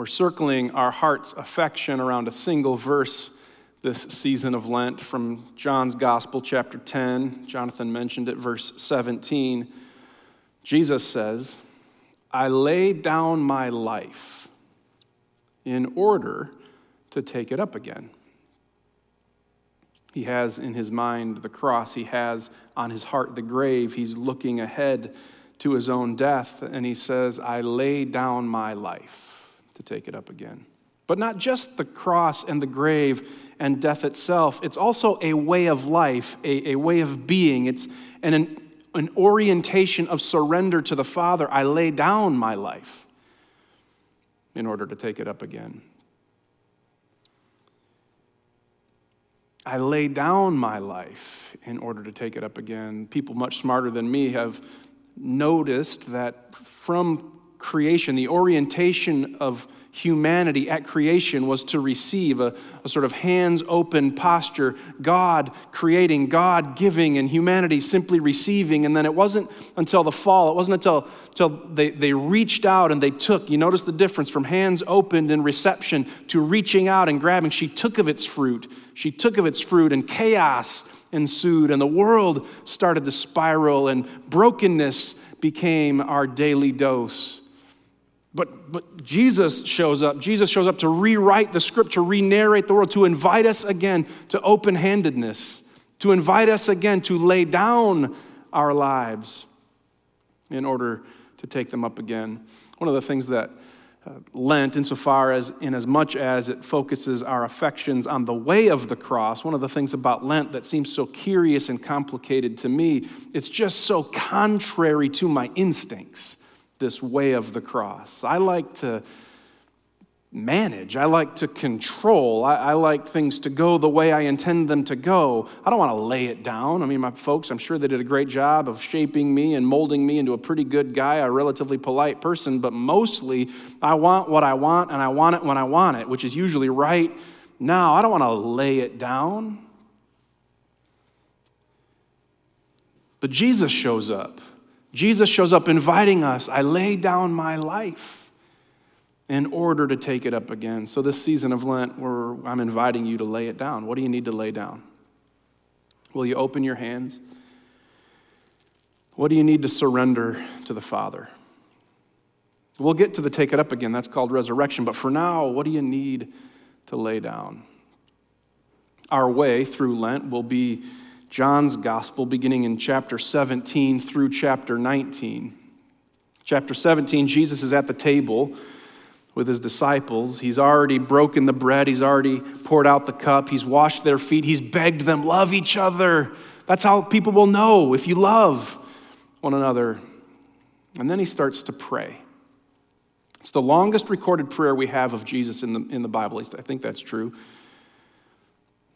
We're circling our heart's affection around a single verse this season of Lent from John's Gospel, chapter 10. Jonathan mentioned it, verse 17. Jesus says, I lay down my life in order to take it up again. He has in his mind the cross, he has on his heart the grave. He's looking ahead to his own death, and he says, I lay down my life to take it up again. But not just the cross and the grave and death itself, it's also a way of life, a, a way of being. It's an, an, an orientation of surrender to the Father. I lay down my life in order to take it up again. I lay down my life in order to take it up again. People much smarter than me have noticed that from creation, the orientation of humanity at creation was to receive a, a sort of hands open posture, God creating, God giving, and humanity simply receiving. And then it wasn't until the fall, it wasn't until, until they, they reached out and they took. You notice the difference from hands opened in reception to reaching out and grabbing. She took of its fruit. She took of its fruit, and chaos ensued, and the world started to spiral, and brokenness became our daily dose. But, but Jesus shows up. Jesus shows up to rewrite the scripture, re narrate the world, to invite us again to open handedness, to invite us again to lay down our lives in order to take them up again. One of the things that uh, Lent, insofar as, in as much as it focuses our affections on the way of the cross, one of the things about Lent that seems so curious and complicated to me, it's just so contrary to my instincts this way of the cross. I like to manage, I like to control, I, I, like things to go the way I intend them to go. I don't want to lay it down. I mean, my folks, I'm sure they did a great job of shaping me and molding me into a pretty good guy, a relatively polite person, but mostly I want what I want and I want it when I want it, which is usually right now. I don't want to lay it down. But Jesus shows up. Jesus shows up inviting us. I lay down my life in order to take it up again. So, this season of Lent, where I'm inviting you to lay it down. What do you need to lay down? Will you open your hands? What do you need to surrender to the Father? We'll get to the take it up again. That's called resurrection. But for now, what do you need to lay down? Our way through Lent will be John's gospel, beginning in chapter 17 through chapter 19. Chapter 17, Jesus is at the table with his disciples. He's already broken the bread, he's already poured out the cup, he's washed their feet, he's begged them, love each other. That's how people will know if you love one another. And then he starts to pray. It's the longest recorded prayer we have of Jesus in the, in the Bible. At least I think that's true.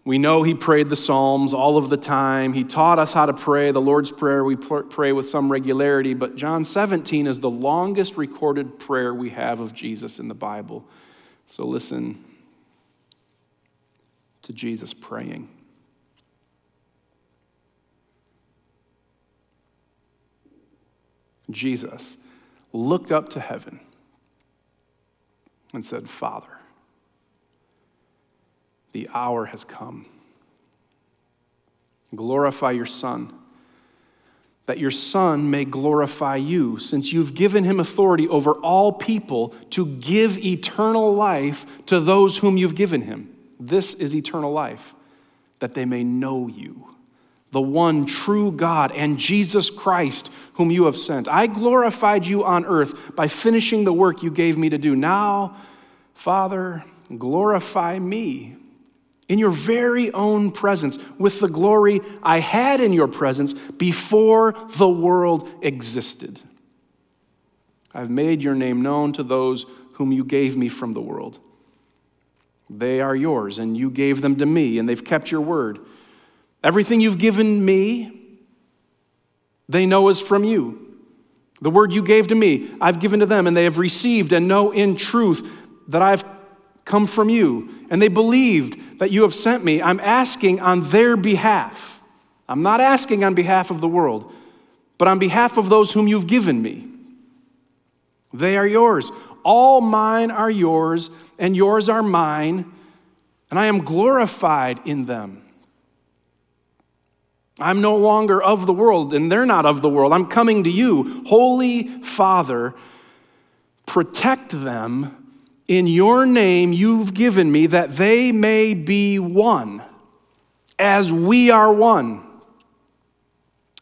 We know he prayed the Psalms all of the time. He taught us how to pray the Lord's Prayer. We pray with some regularity, but John 17 is the longest recorded prayer we have of Jesus in the Bible. So listen to Jesus praying. Jesus looked up to heaven and said, Father, the hour has come. Glorify your Son, that your Son may glorify you, since you've given him authority over all people to give eternal life to those whom you've given him. This is eternal life, that they may know you, the one true God, and Jesus Christ, whom you have sent. I glorified you on earth by finishing the work you gave me to do. Now, Father, glorify me in your very own presence with the glory I had in your presence before the world existed. I've made your name known to those whom you gave me from the world. They are yours, and you gave them to me, and they've kept your word. Everything you've given me, they know is from you. The word you gave to me, I've given to them, and they have received and know in truth that I've come from you, and they believed that you have sent me. I'm asking on their behalf. I'm not asking on behalf of the world, but on behalf of those whom you've given me. They are yours. All mine are yours, and yours are mine, and I am glorified in them. I'm no longer of the world, and they're not of the world. I'm coming to you. Holy Father, protect them in your name you've given me, that they may be one, as we are one.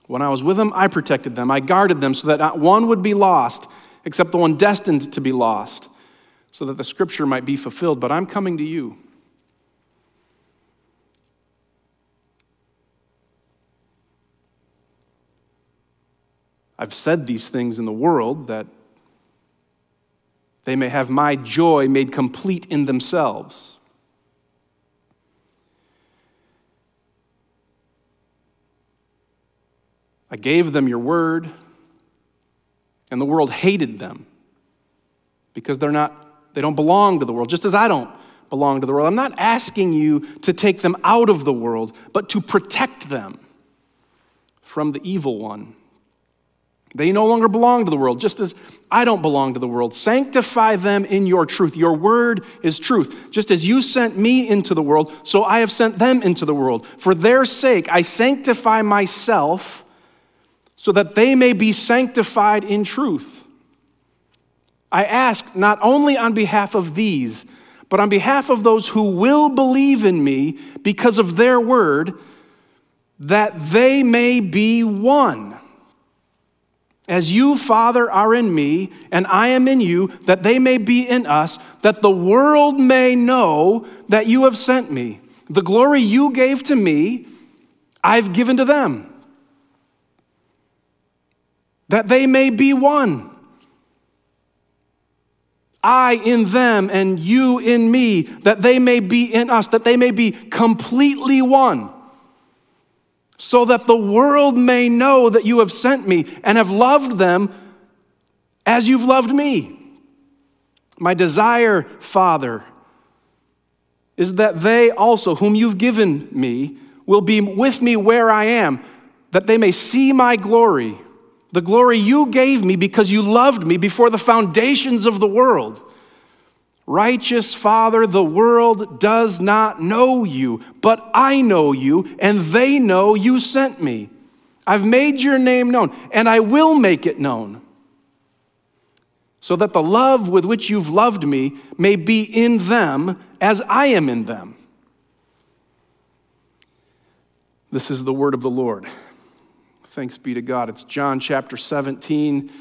When I was with them, I protected them. I guarded them so that not one would be lost, except the one destined to be lost, so that the scripture might be fulfilled. But I'm coming to you. I've said these things in the world that they may have my joy made complete in themselves. I gave them your word, and the world hated them because they're not, they don't belong to the world, just as I don't belong to the world. I'm not asking you to take them out of the world, but to protect them from the evil one. They no longer belong to the world, just as I don't belong to the world. Sanctify them in your truth. Your word is truth. Just as you sent me into the world, so I have sent them into the world. For their sake, I sanctify myself so that they may be sanctified in truth. I ask not only on behalf of these, but on behalf of those who will believe in me because of their word, that they may be one as you, Father, are in me, and I am in you, that they may be in us, that the world may know that you have sent me. The glory you gave to me, I've given to them, that they may be one. I in them and you in me, that they may be in us, that they may be completely one so that the world may know that you have sent me and have loved them as you've loved me. My desire, Father, is that they also, whom you've given me, will be with me where I am, that they may see my glory, the glory you gave me because you loved me before the foundations of the world. Righteous Father, the world does not know you, but I know you, and they know you sent me. I've made your name known, and I will make it known, so that the love with which you've loved me may be in them as I am in them. This is the word of the Lord. Thanks be to God. It's John chapter 17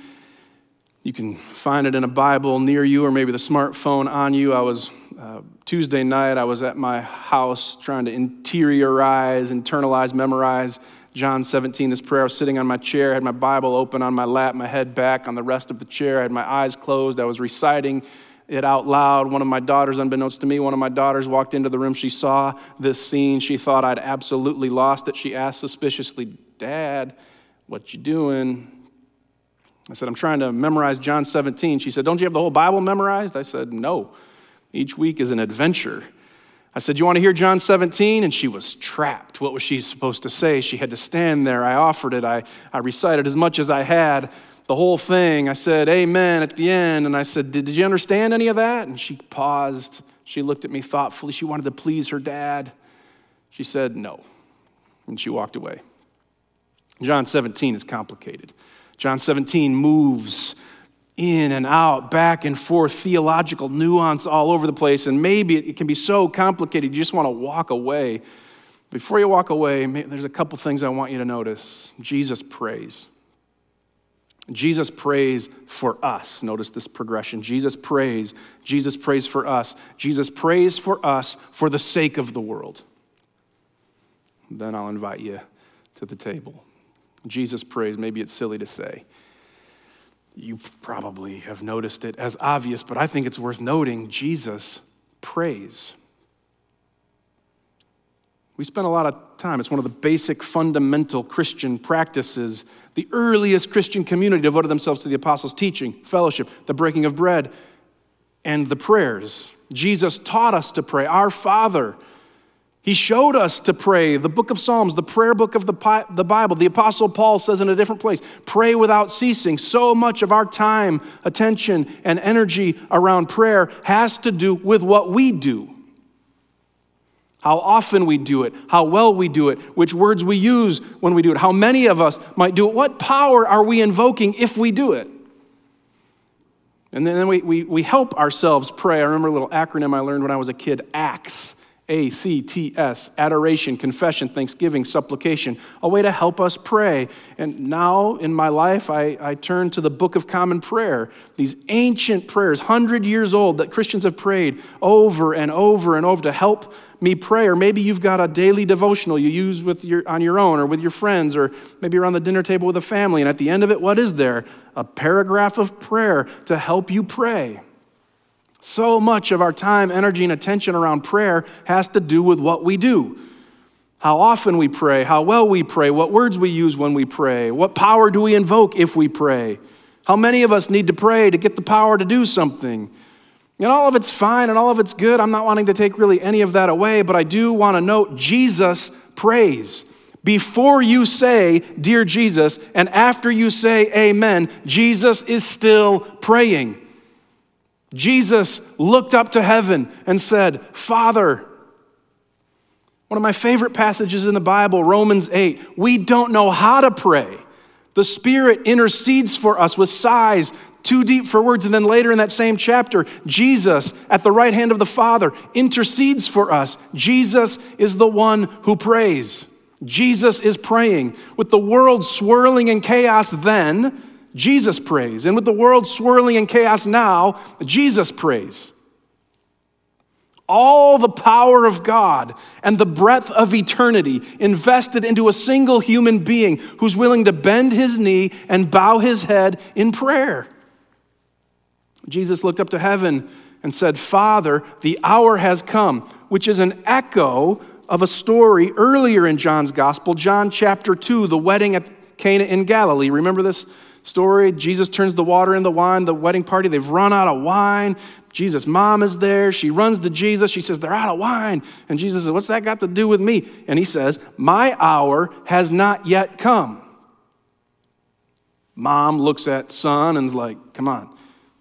you can find it in a Bible near you or maybe the smartphone on you. I was, uh, Tuesday night, I was at my house trying to interiorize, internalize, memorize John 17, this prayer. I was sitting on my chair, had my Bible open on my lap, my head back on the rest of the chair, I had my eyes closed. I was reciting it out loud. One of my daughters, unbeknownst to me, one of my daughters walked into the room. She saw this scene. She thought I'd absolutely lost it. She asked suspiciously, Dad, what you doing? I said, I'm trying to memorize John 17. She said, Don't you have the whole Bible memorized? I said, No. Each week is an adventure. I said, You want to hear John 17? And she was trapped. What was she supposed to say? She had to stand there. I offered it. I, I recited as much as I had, the whole thing. I said, Amen at the end. And I said, did, did you understand any of that? And she paused. She looked at me thoughtfully. She wanted to please her dad. She said, No. And she walked away. John 17 is complicated. John 17 moves in and out, back and forth, theological nuance all over the place, and maybe it can be so complicated you just want to walk away. Before you walk away, there's a couple things I want you to notice. Jesus prays. Jesus prays for us. Notice this progression. Jesus prays. Jesus prays for us. Jesus prays for us for the sake of the world. Then I'll invite you to the table. Jesus prays. Maybe it's silly to say. You probably have noticed it as obvious, but I think it's worth noting Jesus prays. We spend a lot of time, it's one of the basic fundamental Christian practices. The earliest Christian community devoted themselves to the apostles' teaching, fellowship, the breaking of bread, and the prayers. Jesus taught us to pray, Our Father He showed us to pray. The book of Psalms, the prayer book of the, the Bible, the Apostle Paul says in a different place pray without ceasing. So much of our time, attention, and energy around prayer has to do with what we do. How often we do it, how well we do it, which words we use when we do it, how many of us might do it, what power are we invoking if we do it? And then we, we, we help ourselves pray. I remember a little acronym I learned when I was a kid ACTS. A C T S, adoration, confession, thanksgiving, supplication, a way to help us pray. And now in my life, I, I turn to the Book of Common Prayer, these ancient prayers, 100 years old, that Christians have prayed over and over and over to help me pray. Or maybe you've got a daily devotional you use with your, on your own or with your friends, or maybe you're on the dinner table with a family. And at the end of it, what is there? A paragraph of prayer to help you pray. So much of our time, energy, and attention around prayer has to do with what we do. How often we pray, how well we pray, what words we use when we pray, what power do we invoke if we pray, how many of us need to pray to get the power to do something. And all of it's fine and all of it's good. I'm not wanting to take really any of that away, but I do want to note Jesus prays. Before you say, Dear Jesus, and after you say, Amen, Jesus is still praying. Jesus looked up to heaven and said, Father, one of my favorite passages in the Bible, Romans 8, we don't know how to pray. The Spirit intercedes for us with sighs too deep for words. And then later in that same chapter, Jesus at the right hand of the Father intercedes for us. Jesus is the one who prays. Jesus is praying. With the world swirling in chaos then, Jesus prays. And with the world swirling in chaos now, Jesus prays. All the power of God and the breadth of eternity invested into a single human being who's willing to bend his knee and bow his head in prayer. Jesus looked up to heaven and said, Father, the hour has come, which is an echo of a story earlier in John's gospel, John chapter 2, the wedding at Cana in Galilee. Remember this? story. Jesus turns the water into wine, the wedding party. They've run out of wine. Jesus' mom is there. She runs to Jesus. She says, They're out of wine. And Jesus says, What's that got to do with me? And he says, My hour has not yet come. Mom looks at son and's like, Come on.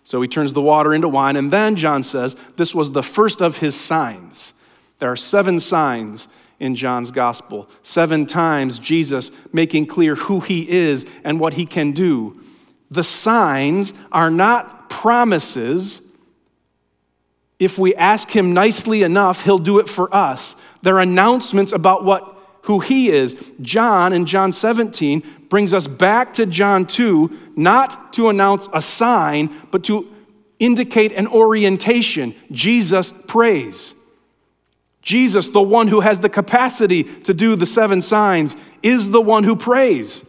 So he turns the water into wine. And then John says, This was the first of his signs. There are seven signs in John's gospel. Seven times, Jesus making clear who he is and what he can do. The signs are not promises. If we ask him nicely enough, he'll do it for us. They're announcements about what who he is. John in John 17 brings us back to John 2, not to announce a sign, but to indicate an orientation. Jesus prays. Jesus, the one who has the capacity to do the seven signs, is the one who prays.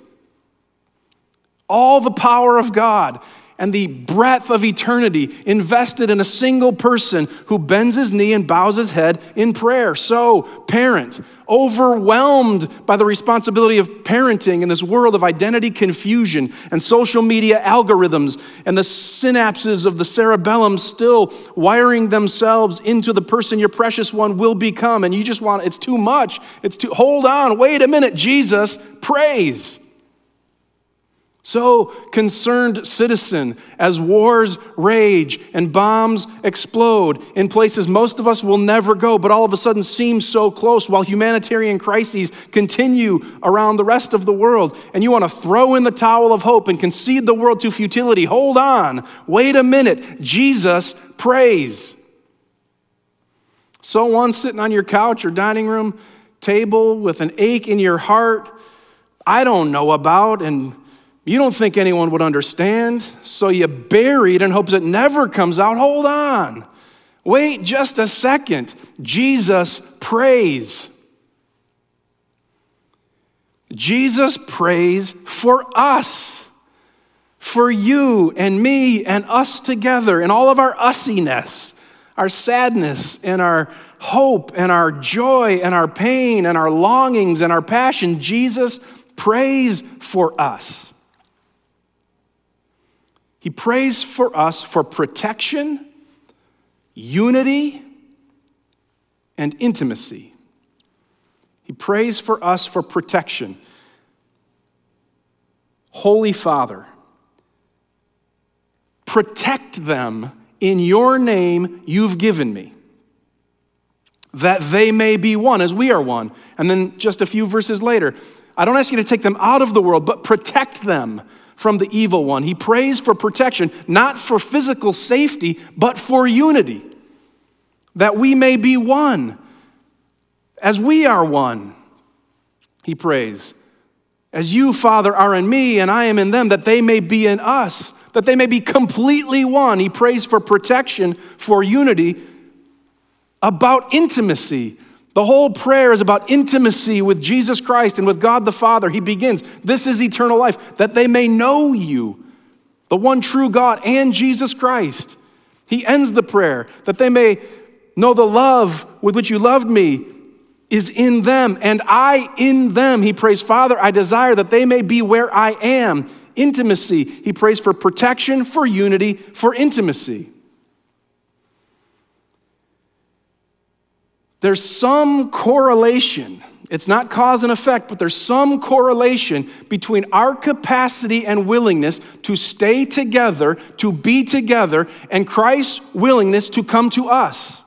All the power of God and the breadth of eternity invested in a single person who bends his knee and bows his head in prayer. So, parent, overwhelmed by the responsibility of parenting in this world of identity confusion and social media algorithms and the synapses of the cerebellum still wiring themselves into the person your precious one will become, and you just want it's too much. It's too, hold on, wait a minute. Jesus prays. So, concerned citizen, as wars rage and bombs explode in places most of us will never go, but all of a sudden seem so close, while humanitarian crises continue around the rest of the world, and you want to throw in the towel of hope and concede the world to futility, hold on, wait a minute. Jesus prays. So, one sitting on your couch or dining room table with an ache in your heart, I don't know about, and you don't think anyone would understand, so you bury it in hopes it never comes out. Hold on. Wait just a second. Jesus prays. Jesus prays for us, for you and me and us together, and all of our ussiness, our sadness and our hope and our joy and our pain and our longings and our passion. Jesus prays for us. He prays for us for protection, unity, and intimacy. He prays for us for protection. Holy Father, protect them in your name you've given me, that they may be one as we are one. And then just a few verses later, I don't ask you to take them out of the world, but protect them from the evil one. He prays for protection, not for physical safety, but for unity, that we may be one as we are one. He prays, as you, Father, are in me and I am in them, that they may be in us, that they may be completely one. He prays for protection, for unity, about intimacy the whole prayer is about intimacy with Jesus Christ and with God the Father. He begins, This is eternal life, that they may know you, the one true God, and Jesus Christ. He ends the prayer, that they may know the love with which you loved me is in them, and I in them. He prays, Father, I desire that they may be where I am. Intimacy. He prays for protection, for unity, for intimacy. There's some correlation. It's not cause and effect, but there's some correlation between our capacity and willingness to stay together, to be together, and Christ's willingness to come to us.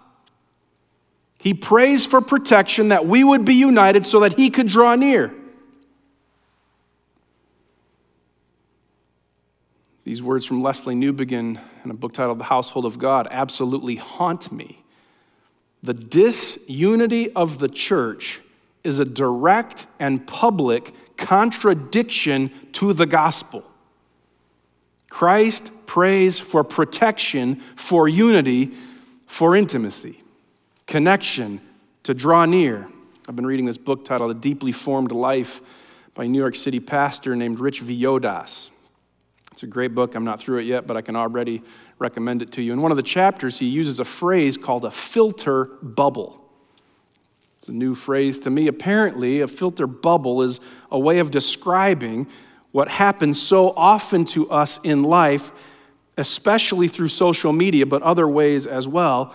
He prays for protection that we would be united so that he could draw near. These words from Lesslie Newbigin in a book titled The Household of God absolutely haunt me. The disunity of the church is a direct and public contradiction to the gospel. Christ prays for protection, for unity, for intimacy, connection, to draw near. I've been reading this book titled A Deeply Formed Life by a New York City pastor named Rich Villodas. It's a great book. I'm not through it yet, but I can already recommend it to you. In one of the chapters, he uses a phrase called a filter bubble. It's a new phrase to me. Apparently, a filter bubble is a way of describing what happens so often to us in life, especially through social media, but other ways as well,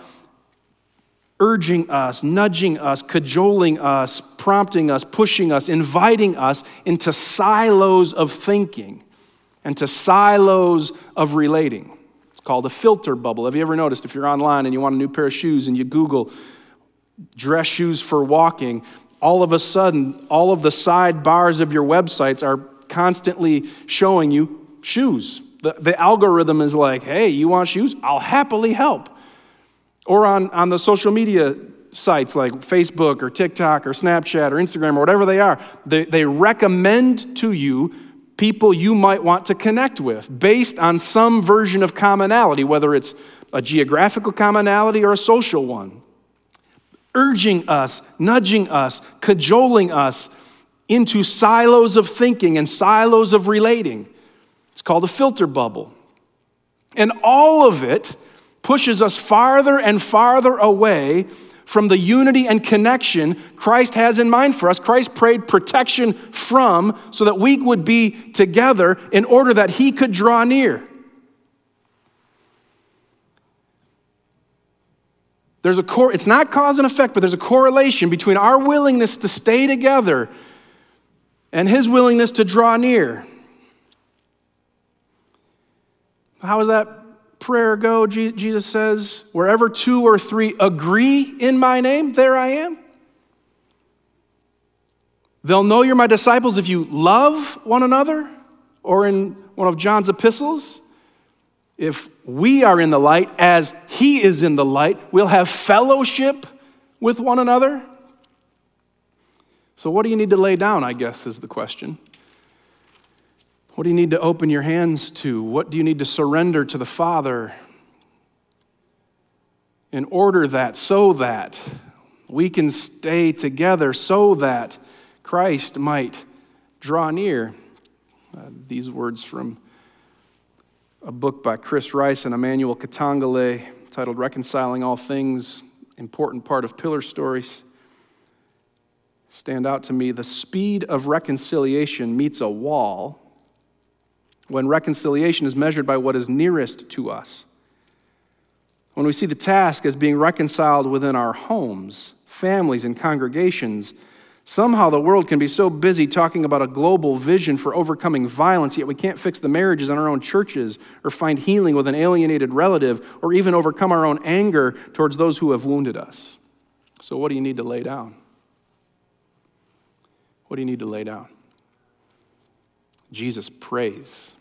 urging us, nudging us, cajoling us, prompting us, pushing us, inviting us into silos of thinking and to silos of relating. It's called a filter bubble. Have you ever noticed if you're online and you want a new pair of shoes and you Google dress shoes for walking, all of a sudden, all of the sidebars of your websites are constantly showing you shoes. The, the algorithm is like, hey, you want shoes? I'll happily help. Or on, on the social media sites like Facebook or TikTok or Snapchat or Instagram or whatever they are, they, they recommend to you people you might want to connect with based on some version of commonality, whether it's a geographical commonality or a social one. Urging us, nudging us, cajoling us into silos of thinking and silos of relating. It's called a filter bubble. And all of it pushes us farther and farther away from the unity and connection Christ has in mind for us. Christ prayed protection from so that we would be together in order that he could draw near. There's a cor- it's not cause and effect, but there's a correlation between our willingness to stay together and his willingness to draw near. How is that prayer go, Jesus says, wherever two or three agree in my name, there I am. They'll know you're my disciples if you love one another, or in one of John's epistles, if we are in the light as he is in the light, we'll have fellowship with one another. So, what do you need to lay down, I guess, is the question. What do you need to open your hands to? What do you need to surrender to the Father in order that, so that we can stay together, so that Christ might draw near? Uh, these words from a book by Chris Rice and Emmanuel Katongole titled Reconciling All Things, important part of Pillar Stories stand out to me. The speed of reconciliation meets a wall when reconciliation is measured by what is nearest to us. When we see the task as being reconciled within our homes, families, and congregations, Somehow the world can be so busy talking about a global vision for overcoming violence, yet we can't fix the marriages in our own churches, or find healing with an alienated relative, or even overcome our own anger towards those who have wounded us. So, what do you need to lay down? What do you need to lay down? Jesus prays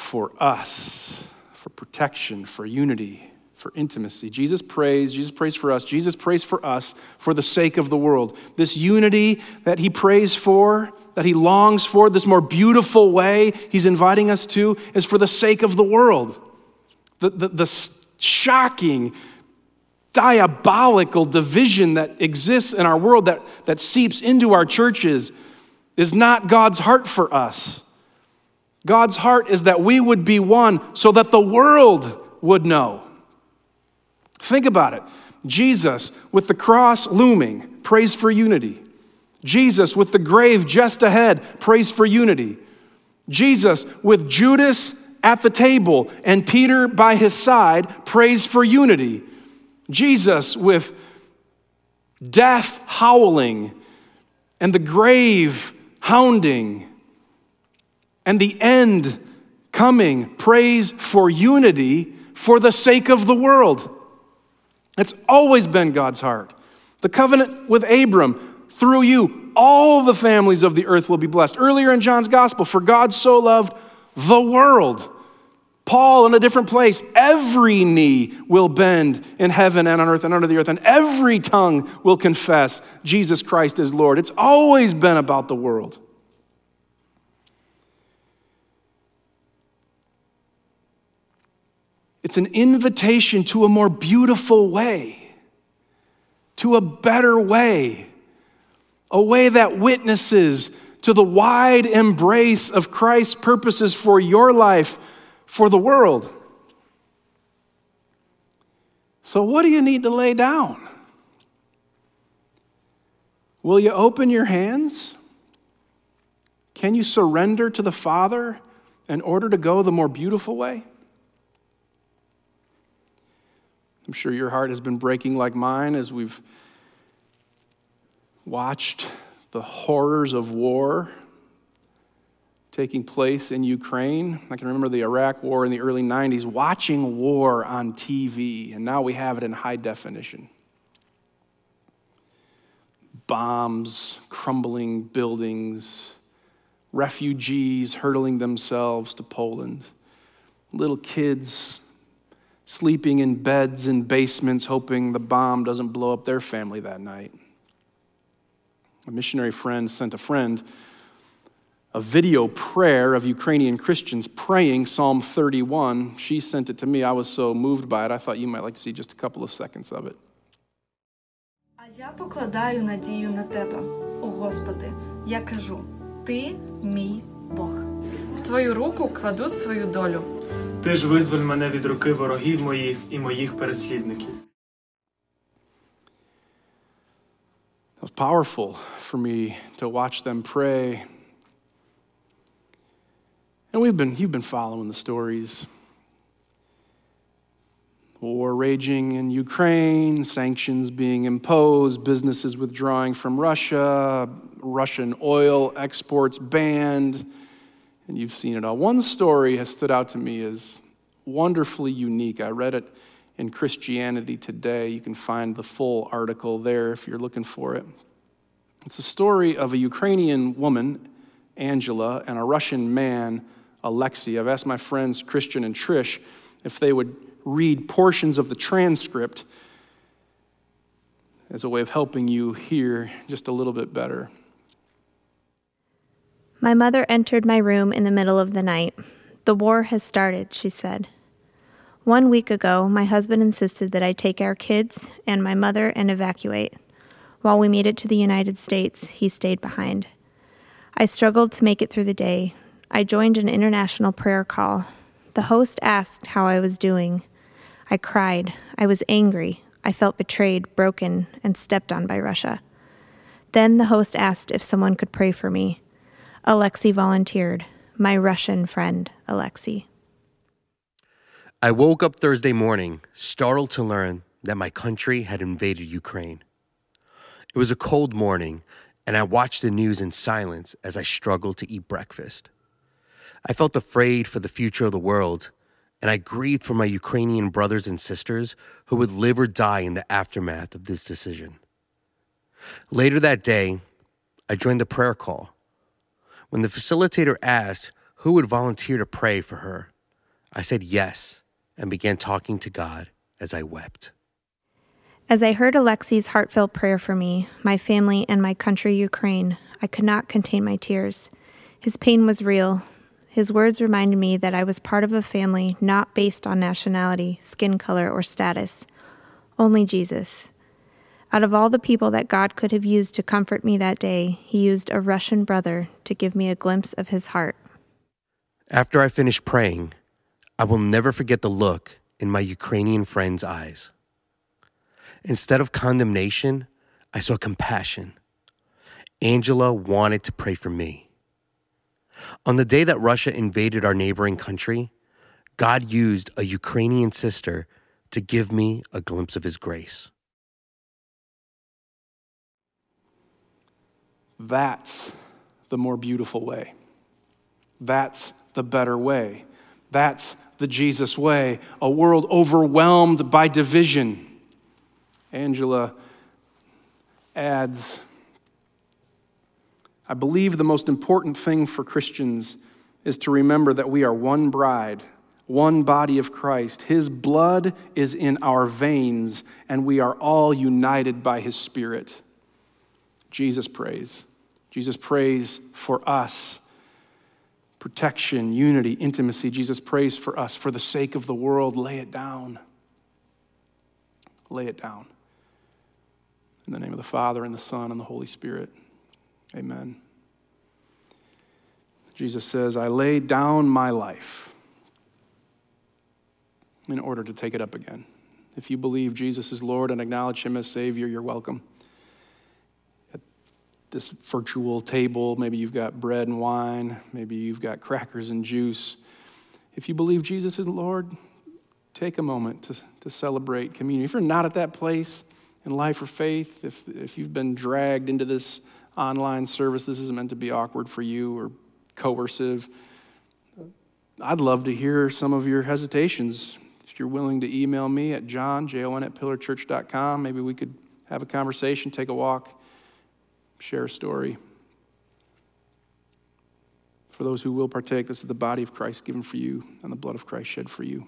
for us, for protection, for unity, for intimacy. Jesus prays, Jesus prays for us, Jesus prays for us for the sake of the world. This unity that he prays for, that he longs for, this more beautiful way he's inviting us to, is for the sake of the world. The, the, the shocking, diabolical division that exists in our world, that, that seeps into our churches, is not God's heart for us. God's heart is that we would be one so that the world would know. Think about it. Jesus, with the cross looming, prays for unity. Jesus, with the grave just ahead, prays for unity. Jesus, with Judas at the table and Peter by his side, prays for unity. Jesus, with death howling and the grave hounding and the end coming, prays for unity for the sake of the world. It's always been God's heart. The covenant with Abram, through you, all the families of the earth will be blessed. Earlier in John's gospel, for God so loved the world. Paul in a different place, every knee will bend in heaven and on earth and under the earth, and every tongue will confess Jesus Christ is Lord. It's always been about the world. It's an invitation to a more beautiful way, to a better way, a way that witnesses to the wide embrace of Christ's purposes for your life, for the world. So, what do you need to lay down? Will you open your hands? Can you surrender to the Father in order to go the more beautiful way? I'm sure your heart has been breaking like mine as we've watched the horrors of war taking place in Ukraine. I can remember the Iraq war in the early 90s, watching war on TV, and now we have it in high definition. Bombs, crumbling buildings, refugees hurtling themselves to Poland, little kids sleeping in beds in basements, hoping the bomb doesn't blow up their family that night. A missionary friend sent a friend a video prayer of Ukrainian Christians praying Psalm 31. She sent it to me. I was so moved by it. I thought you might like to see just a couple of seconds of it. А я покладаю надію на тебе, о Господи. Я кажу: Ти мій Бог. В твою руку кладу свою долю. Ти ж визволь мене від руки ворогів моїх і моїх переслідників. It was powerful for me to watch them pray. And we've been, you've been following the stories. War raging in Ukraine, sanctions being imposed, businesses withdrawing from Russia, Russian oil exports banned, and you've seen it all. One story has stood out to me as wonderfully unique. I read it in Christianity Today. You can find the full article there if you're looking for it. It's the story of a Ukrainian woman, Angela, and a Russian man, Alexei. I've asked my friends Christian and Trish if they would read portions of the transcript as a way of helping you hear just a little bit better. My mother entered my room in the middle of the night. The war has started, she said. One week ago, my husband insisted that I take our kids and my mother and evacuate. While we made it to the United States, he stayed behind. I struggled to make it through the day. I joined an international prayer call. The host asked how I was doing. I cried. I was angry. I felt betrayed, broken, and stepped on by Russia. Then the host asked if someone could pray for me. Alexei volunteered, my Russian friend, Alexei. I woke up Thursday morning, startled to learn that my country had invaded Ukraine. It was a cold morning, and I watched the news in silence as I struggled to eat breakfast. I felt afraid for the future of the world, and I grieved for my Ukrainian brothers and sisters who would live or die in the aftermath of this decision. Later that day, I joined the prayer call. When the facilitator asked who would volunteer to pray for her, I said yes and began talking to God as I wept. As I heard Alexei's heartfelt prayer for me, my family, and my country, Ukraine, I could not contain my tears. His pain was real. His words reminded me that I was part of a family not based on nationality, skin color, or status, only Jesus. Out of all the people that God could have used to comfort me that day, He used a Russian brother to give me a glimpse of His heart. After I finished praying, I will never forget the look in my Ukrainian friend's eyes. Instead of condemnation, I saw compassion. Angela wanted to pray for me. On the day that Russia invaded our neighboring country, God used a Ukrainian sister to give me a glimpse of his grace. That's the more beautiful way. That's the better way. That's the Jesus way. A world overwhelmed by division. Angela adds I believe the most important thing for Christians is to remember that we are one bride, one body of Christ. His blood is in our veins, and we are all united by His Spirit. Jesus prays. Jesus prays for us protection, unity, intimacy. Jesus prays for us for the sake of the world. Lay it down. Lay it down. In the name of the Father, and the Son, and the Holy Spirit. Amen. Jesus says, I lay down my life in order to take it up again. If you believe Jesus is Lord and acknowledge Him as Savior, you're welcome. This virtual table, maybe you've got bread and wine, maybe you've got crackers and juice. If you believe Jesus is Lord, take a moment to, to celebrate communion. If you're not at that place, in life or faith, if, if you've been dragged into this online service, this isn't meant to be awkward for you or coercive. I'd love to hear some of your hesitations. If you're willing to email me at jon, J-O-N, at pillarchurch.com, maybe we could have a conversation, take a walk, share a story. For those who will partake, this is the body of Christ given for you and the blood of Christ shed for you.